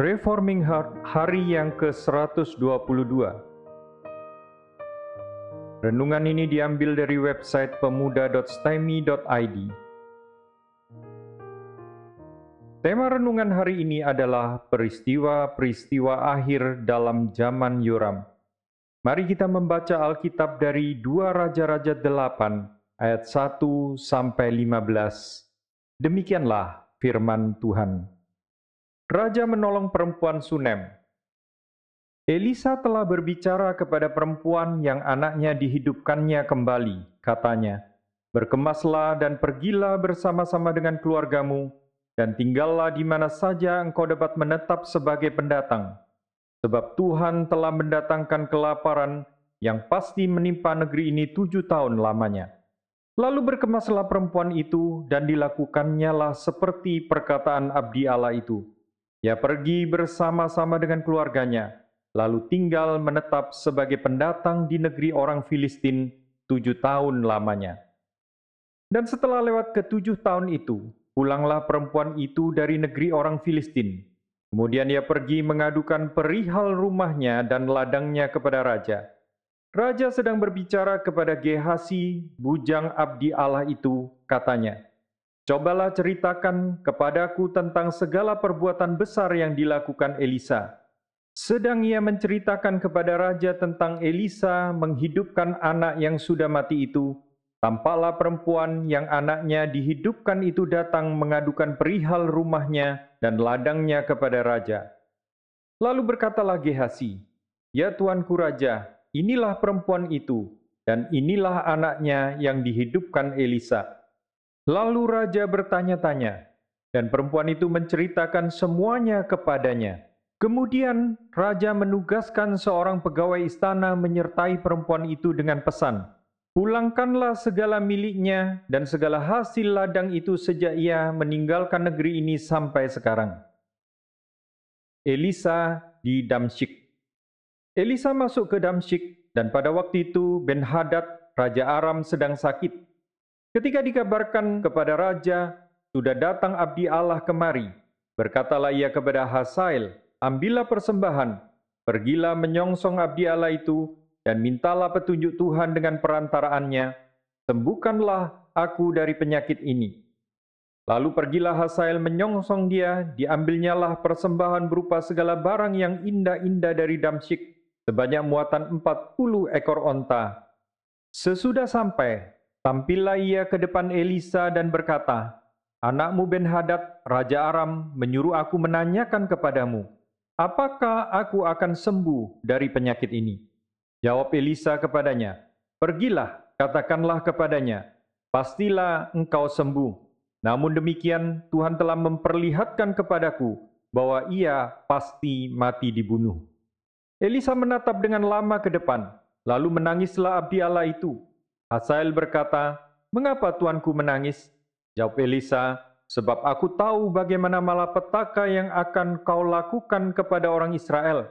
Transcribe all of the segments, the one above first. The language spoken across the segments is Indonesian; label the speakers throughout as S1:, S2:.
S1: Reforming Heart hari yang ke-122 Renungan ini diambil dari website pemuda.stimi.id Tema renungan hari ini adalah peristiwa-peristiwa akhir dalam zaman Yoram. Mari kita membaca Alkitab dari 2 Raja-Raja 8 ayat 1 sampai 15. Demikianlah firman Tuhan. Raja menolong perempuan Sunem. Elisa telah berbicara kepada perempuan yang anaknya dihidupkannya kembali, katanya, Berkemaslah dan pergilah bersama-sama dengan keluargamu, dan tinggallah di mana saja engkau dapat menetap sebagai pendatang. Sebab Tuhan telah mendatangkan kelaparan yang pasti menimpa negeri ini tujuh tahun lamanya. Lalu berkemaslah perempuan itu dan dilakukannya lah seperti perkataan abdi Allah itu ia pergi bersama-sama dengan keluarganya, lalu tinggal menetap sebagai pendatang di negeri orang Filistin tujuh tahun lamanya. Dan setelah lewat ketujuh tahun itu, pulanglah perempuan itu dari negeri orang Filistin. Kemudian ia pergi mengadukan perihal rumahnya dan ladangnya kepada raja. Raja sedang berbicara kepada Gehasi, bujang abdi Allah itu, katanya, Cobalah ceritakan kepadaku tentang segala perbuatan besar yang dilakukan Elisa. Sedang ia menceritakan kepada raja tentang Elisa menghidupkan anak yang sudah mati itu, tampaklah perempuan yang anaknya dihidupkan itu datang mengadukan perihal rumahnya dan ladangnya kepada raja. Lalu berkatalah Gehasi, Ya Tuanku Raja, inilah perempuan itu, dan inilah anaknya yang dihidupkan Elisa.' Lalu raja bertanya-tanya, dan perempuan itu menceritakan semuanya kepadanya. Kemudian raja menugaskan seorang pegawai istana menyertai perempuan itu dengan pesan, Pulangkanlah segala miliknya dan segala hasil ladang itu sejak ia meninggalkan negeri ini sampai sekarang. Elisa di Damsyik Elisa masuk ke Damsyik dan pada waktu itu Ben-Hadad, Raja Aram sedang sakit Ketika dikabarkan kepada raja, sudah datang abdi Allah kemari. Berkatalah ia kepada Hasael, ambillah persembahan, pergilah menyongsong abdi Allah itu, dan mintalah petunjuk Tuhan dengan perantaraannya, sembuhkanlah aku dari penyakit ini. Lalu pergilah Hasael menyongsong dia, diambilnyalah persembahan berupa segala barang yang indah-indah dari Damsyik, sebanyak muatan empat puluh ekor onta. Sesudah sampai, Tampillah ia ke depan Elisa dan berkata, Anakmu Ben-Hadad, Raja Aram, menyuruh aku menanyakan kepadamu, apakah aku akan sembuh dari penyakit ini? Jawab Elisa kepadanya, Pergilah, katakanlah kepadanya, pastilah engkau sembuh. Namun demikian, Tuhan telah memperlihatkan kepadaku bahwa ia pasti mati dibunuh. Elisa menatap dengan lama ke depan, lalu menangislah abdi Allah itu, Hasael berkata, Mengapa tuanku menangis? Jawab Elisa, Sebab aku tahu bagaimana malapetaka yang akan kau lakukan kepada orang Israel.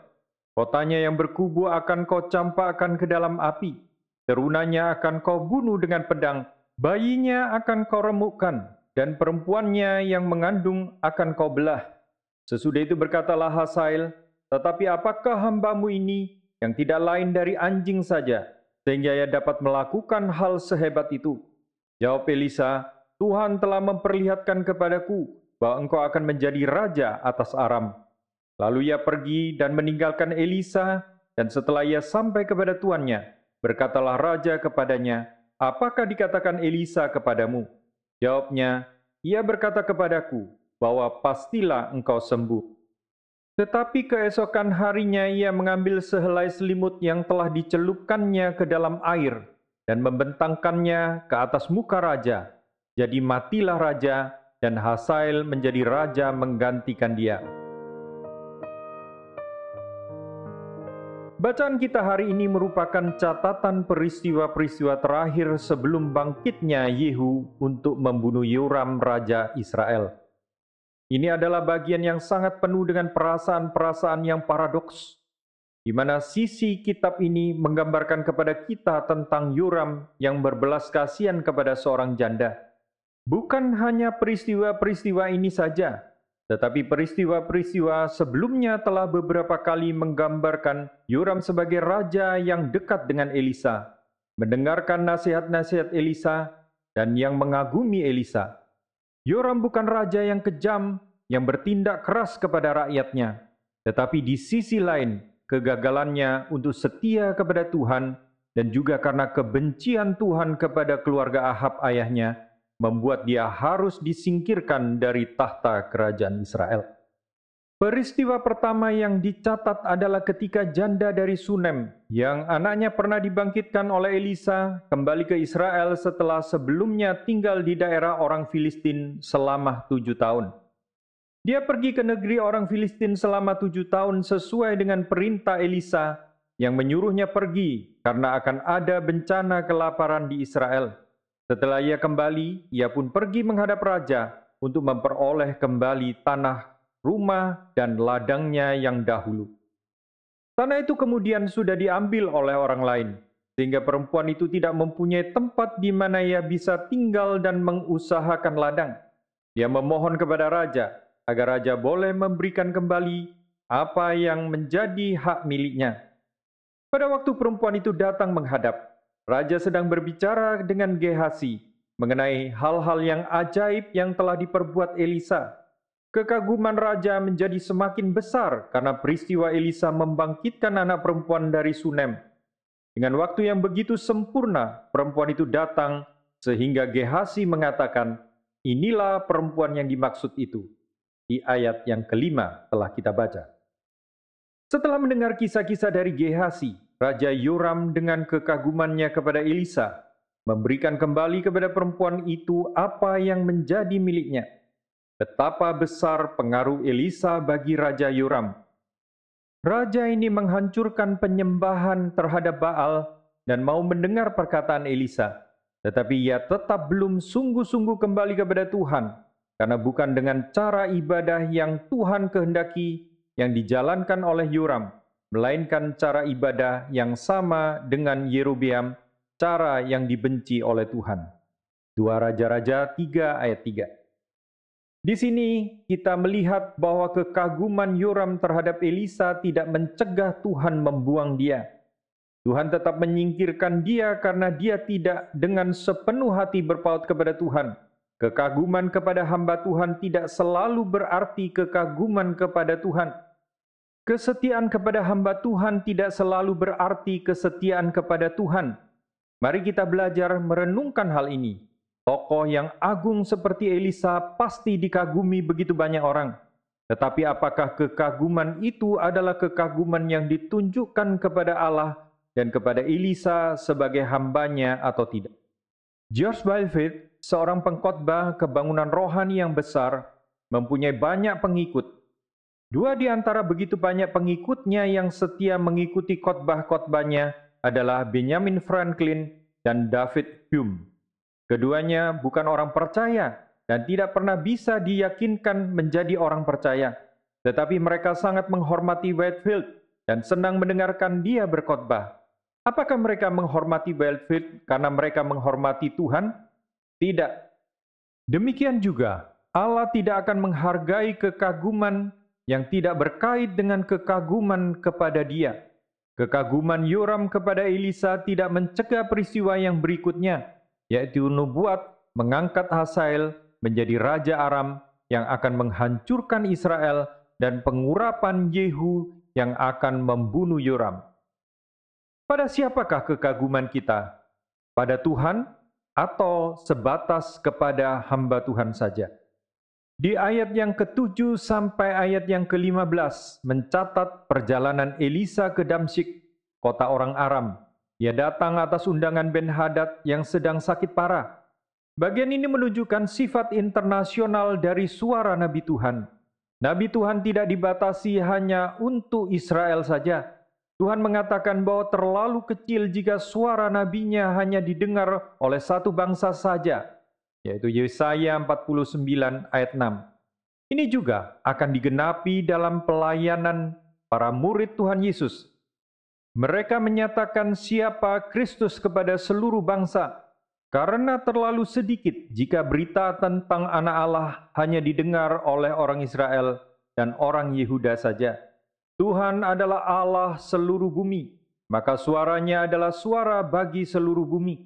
S1: Kotanya yang berkubu akan kau campakkan ke dalam api. Terunanya akan kau bunuh dengan pedang. Bayinya akan kau remukkan. Dan perempuannya yang mengandung akan kau belah. Sesudah itu berkatalah Hasael, Tetapi apakah hambamu ini yang tidak lain dari anjing saja?' Sehingga ia dapat melakukan hal sehebat itu. Jawab Elisa, Tuhan telah memperlihatkan kepadaku bahwa engkau akan menjadi raja atas Aram. Lalu ia pergi dan meninggalkan Elisa, dan setelah ia sampai kepada tuannya, berkatalah raja kepadanya, Apakah dikatakan Elisa kepadamu? Jawabnya, ia berkata kepadaku, bahwa pastilah engkau sembuh. Tetapi keesokan harinya ia mengambil sehelai selimut yang telah dicelupkannya ke dalam air dan membentangkannya ke atas muka raja. Jadi matilah raja dan Hasael menjadi raja menggantikan dia. Bacaan kita hari ini merupakan catatan peristiwa-peristiwa terakhir sebelum bangkitnya Yehu untuk membunuh Yoram Raja Israel. Ini adalah bagian yang sangat penuh dengan perasaan-perasaan yang paradoks, di mana sisi kitab ini menggambarkan kepada kita tentang Yuram yang berbelas kasihan kepada seorang janda. Bukan hanya peristiwa-peristiwa ini saja, Tetapi peristiwa-peristiwa sebelumnya telah beberapa kali menggambarkan Yoram sebagai raja yang dekat dengan Elisa, mendengarkan nasihat-nasihat Elisa, dan yang mengagumi Elisa. Yoram bukan raja yang kejam, yang bertindak keras kepada rakyatnya, tetapi di sisi lain, kegagalannya untuk setia kepada Tuhan dan juga karena kebencian Tuhan kepada keluarga Ahab ayahnya, membuat dia harus disingkirkan dari tahta kerajaan Israel. Peristiwa pertama yang dicatat adalah ketika janda dari Sunem yang anaknya pernah dibangkitkan oleh Elisa kembali ke Israel setelah sebelumnya tinggal di daerah orang Filistin selama tujuh tahun. Dia pergi ke negeri orang Filistin selama tujuh tahun sesuai dengan perintah Elisa yang menyuruhnya pergi karena akan ada bencana kelaparan di Israel. Setelah ia kembali, ia pun pergi menghadap raja untuk memperoleh kembali tanah rumah, dan ladangnya yang dahulu. Tanah itu kemudian sudah diambil oleh orang lain, sehingga perempuan itu tidak mempunyai tempat di mana ia bisa tinggal dan mengusahakan ladang. Dia memohon kepada raja agar raja boleh memberikan kembali apa yang menjadi hak miliknya. Pada waktu perempuan itu datang menghadap, raja sedang berbicara dengan Gehasi mengenai hal-hal yang ajaib yang telah diperbuat Elisa Kekaguman raja menjadi semakin besar karena peristiwa Elisa membangkitkan anak perempuan dari Sunem. Dengan waktu yang begitu sempurna, perempuan itu datang sehingga Gehasi mengatakan, inilah perempuan yang dimaksud itu. Di ayat yang kelima telah kita baca. Setelah mendengar kisah-kisah dari Gehasi, Raja Yoram dengan kekagumannya kepada Elisa, memberikan kembali kepada perempuan itu apa yang menjadi miliknya Betapa besar pengaruh Elisa bagi Raja Yoram. Raja ini menghancurkan penyembahan terhadap Baal dan mau mendengar perkataan Elisa. Tetapi ia tetap belum sungguh-sungguh kembali kepada Tuhan, karena bukan dengan cara ibadah yang Tuhan kehendaki yang dijalankan oleh Yoram, melainkan cara ibadah yang sama dengan Yerobeam, cara yang dibenci oleh Tuhan. Dua Raja-Raja 3 ayat 3 di sini kita melihat bahwa kekaguman Yoram terhadap Elisa tidak mencegah Tuhan membuang dia. Tuhan tetap menyingkirkan dia karena dia tidak dengan sepenuh hati berpaut kepada Tuhan. Kekaguman kepada hamba Tuhan tidak selalu berarti kekaguman kepada Tuhan. Kesetiaan kepada hamba Tuhan tidak selalu berarti kesetiaan kepada Tuhan. Mari kita belajar merenungkan hal ini. Tokoh yang agung seperti Elisa pasti dikagumi begitu banyak orang. Tetapi apakah kekaguman itu adalah kekaguman yang ditunjukkan kepada Allah dan kepada Elisa sebagai hambanya atau tidak? George Whitefield, seorang pengkhotbah kebangunan rohani yang besar, mempunyai banyak pengikut. Dua di antara begitu banyak pengikutnya yang setia mengikuti khotbah-khotbahnya adalah Benjamin Franklin dan David Hume. Keduanya bukan orang percaya dan tidak pernah bisa diyakinkan menjadi orang percaya. Tetapi mereka sangat menghormati Whitefield dan senang mendengarkan dia berkhotbah. Apakah mereka menghormati Whitefield karena mereka menghormati Tuhan? Tidak. Demikian juga, Allah tidak akan menghargai kekaguman yang tidak berkait dengan kekaguman kepada dia. Kekaguman Yoram kepada Elisa tidak mencegah peristiwa yang berikutnya, yaitu nubuat mengangkat Hasael menjadi raja Aram yang akan menghancurkan Israel dan pengurapan Yehu yang akan membunuh Yoram. Pada siapakah kekaguman kita? Pada Tuhan atau sebatas kepada hamba Tuhan saja? Di ayat yang ketujuh sampai ayat yang ke-15 mencatat perjalanan Elisa ke Damsyik, kota orang Aram, ia datang atas undangan Ben Hadad yang sedang sakit parah. Bagian ini menunjukkan sifat internasional dari suara Nabi Tuhan. Nabi Tuhan tidak dibatasi hanya untuk Israel saja. Tuhan mengatakan bahwa terlalu kecil jika suara nabinya hanya didengar oleh satu bangsa saja, yaitu Yesaya 49 ayat 6. Ini juga akan digenapi dalam pelayanan para murid Tuhan Yesus mereka menyatakan siapa Kristus kepada seluruh bangsa. Karena terlalu sedikit jika berita tentang anak Allah hanya didengar oleh orang Israel dan orang Yehuda saja. Tuhan adalah Allah seluruh bumi, maka suaranya adalah suara bagi seluruh bumi.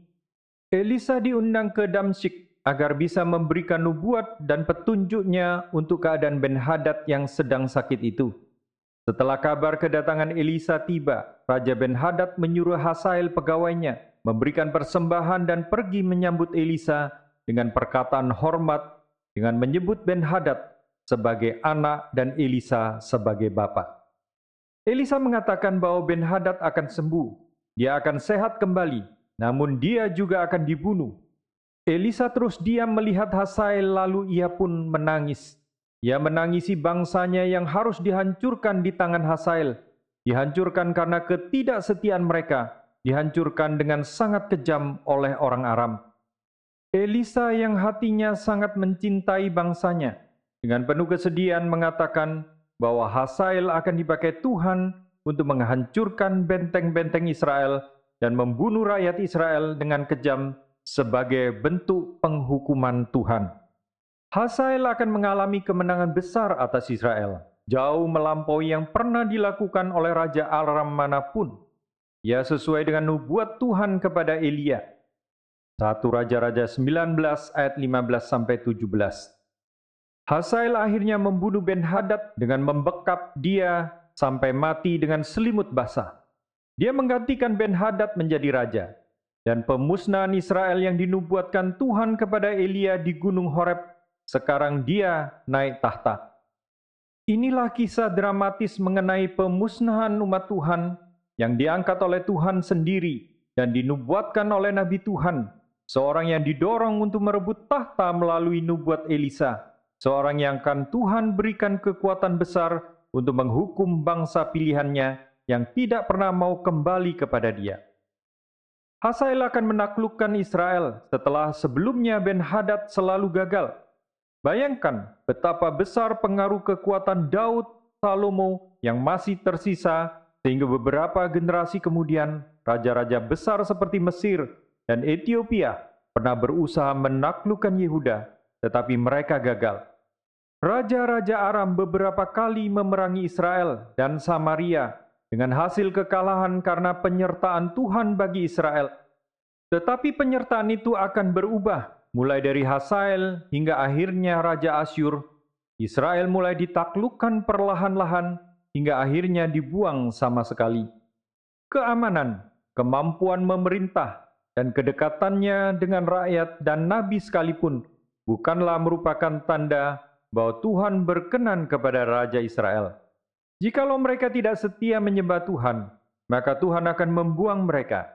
S1: Elisa diundang ke Damsyik agar bisa memberikan nubuat dan petunjuknya untuk keadaan Ben-Hadad yang sedang sakit itu. Setelah kabar kedatangan Elisa tiba, Raja Ben-Hadad menyuruh Hasael pegawainya memberikan persembahan dan pergi menyambut Elisa dengan perkataan hormat dengan menyebut Ben-Hadad sebagai anak dan Elisa sebagai bapak. Elisa mengatakan bahwa Ben-Hadad akan sembuh, dia akan sehat kembali, namun dia juga akan dibunuh. Elisa terus diam melihat Hasael lalu ia pun menangis. Ia menangisi bangsanya yang harus dihancurkan di tangan Hasael, dihancurkan karena ketidaksetiaan mereka, dihancurkan dengan sangat kejam oleh orang Aram. Elisa yang hatinya sangat mencintai bangsanya, dengan penuh kesedihan mengatakan bahwa Hasael akan dipakai Tuhan untuk menghancurkan benteng-benteng Israel dan membunuh rakyat Israel dengan kejam sebagai bentuk penghukuman Tuhan. Hasael akan mengalami kemenangan besar atas Israel, jauh melampaui yang pernah dilakukan oleh Raja Aram mana pun ia sesuai dengan nubuat Tuhan kepada Elia. 1 Raja-Raja 19 ayat 15 sampai 17. Hasael akhirnya membunuh Ben-Hadad dengan membekap dia sampai mati dengan selimut basah. Dia menggantikan Ben-Hadad menjadi raja. Dan pemusnahan Israel yang dinubuatkan Tuhan kepada Elia di Gunung Horeb, sekarang dia naik tahta. Inilah kisah dramatis mengenai pemusnahan umat Tuhan yang diangkat oleh Tuhan sendiri dan dinubuatkan oleh Nabi Tuhan, seorang yang didorong untuk merebut tahta melalui nubuat Elisa, seorang yang akan Tuhan berikan kekuatan besar untuk menghukum bangsa pilihannya yang tidak pernah mau kembali kepada dia. Hasael akan menaklukkan Israel setelah sebelumnya Ben-Hadad selalu gagal. Bayangkan betapa besar pengaruh kekuatan Daud, Salomo yang masih tersisa sehingga beberapa generasi kemudian, raja-raja besar seperti Mesir dan Ethiopia pernah berusaha menaklukkan Yehuda, tetapi mereka gagal. Raja-raja Aram beberapa kali memerangi Israel dan Samaria dengan hasil kekalahan karena penyertaan Tuhan bagi Israel. Tetapi penyertaan itu akan berubah mulai dari Hasael hingga akhirnya Raja Asyur. Israel mulai ditaklukkan perlahan-lahan hingga akhirnya dibuang sama sekali. Keamanan, kemampuan memerintah, dan kedekatannya dengan rakyat dan nabi sekalipun bukanlah merupakan tanda bahwa Tuhan berkenan kepada Raja Israel. Jikalau mereka tidak setia menyembah Tuhan, maka Tuhan akan membuang mereka.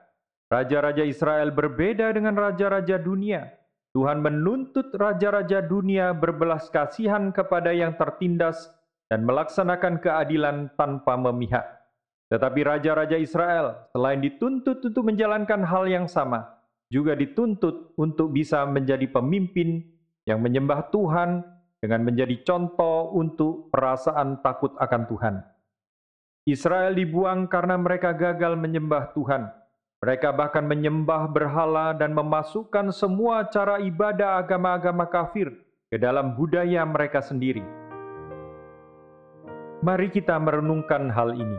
S1: Raja-raja Israel berbeda dengan raja-raja dunia. Tuhan menuntut raja-raja dunia berbelas kasihan kepada yang tertindas dan melaksanakan keadilan tanpa memihak. Tetapi raja-raja Israel selain dituntut untuk menjalankan hal yang sama, juga dituntut untuk bisa menjadi pemimpin yang menyembah Tuhan dengan menjadi contoh untuk perasaan takut akan Tuhan. Israel dibuang karena mereka gagal menyembah Tuhan. Mereka bahkan menyembah berhala dan memasukkan semua cara ibadah agama-agama kafir ke dalam budaya mereka sendiri. Mari kita merenungkan hal ini.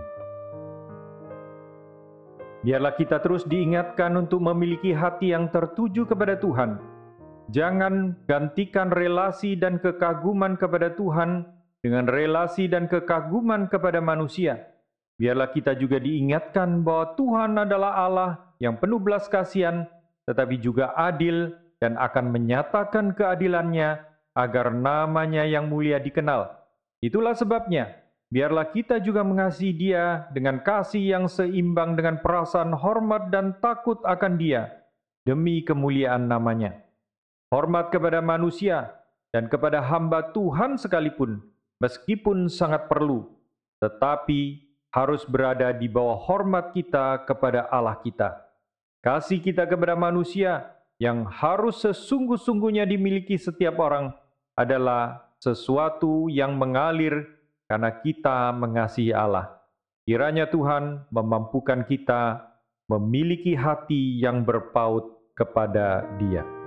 S1: Biarlah kita terus diingatkan untuk memiliki hati yang tertuju kepada Tuhan. Jangan gantikan relasi dan kekaguman kepada Tuhan dengan relasi dan kekaguman kepada manusia. Biarlah kita juga diingatkan bahwa Tuhan adalah Allah yang penuh belas kasihan, tetapi juga adil dan akan menyatakan keadilannya agar namanya yang mulia dikenal. Itulah sebabnya biarlah kita juga mengasihi Dia dengan kasih yang seimbang dengan perasaan hormat dan takut akan Dia demi kemuliaan namanya. Hormat kepada manusia dan kepada hamba Tuhan sekalipun, meskipun sangat perlu, tetapi harus berada di bawah hormat kita kepada Allah kita. Kasih kita kepada manusia yang harus sesungguh-sungguhnya dimiliki setiap orang adalah sesuatu yang mengalir karena kita mengasihi Allah. Kiranya Tuhan memampukan kita memiliki hati yang berpaut kepada dia.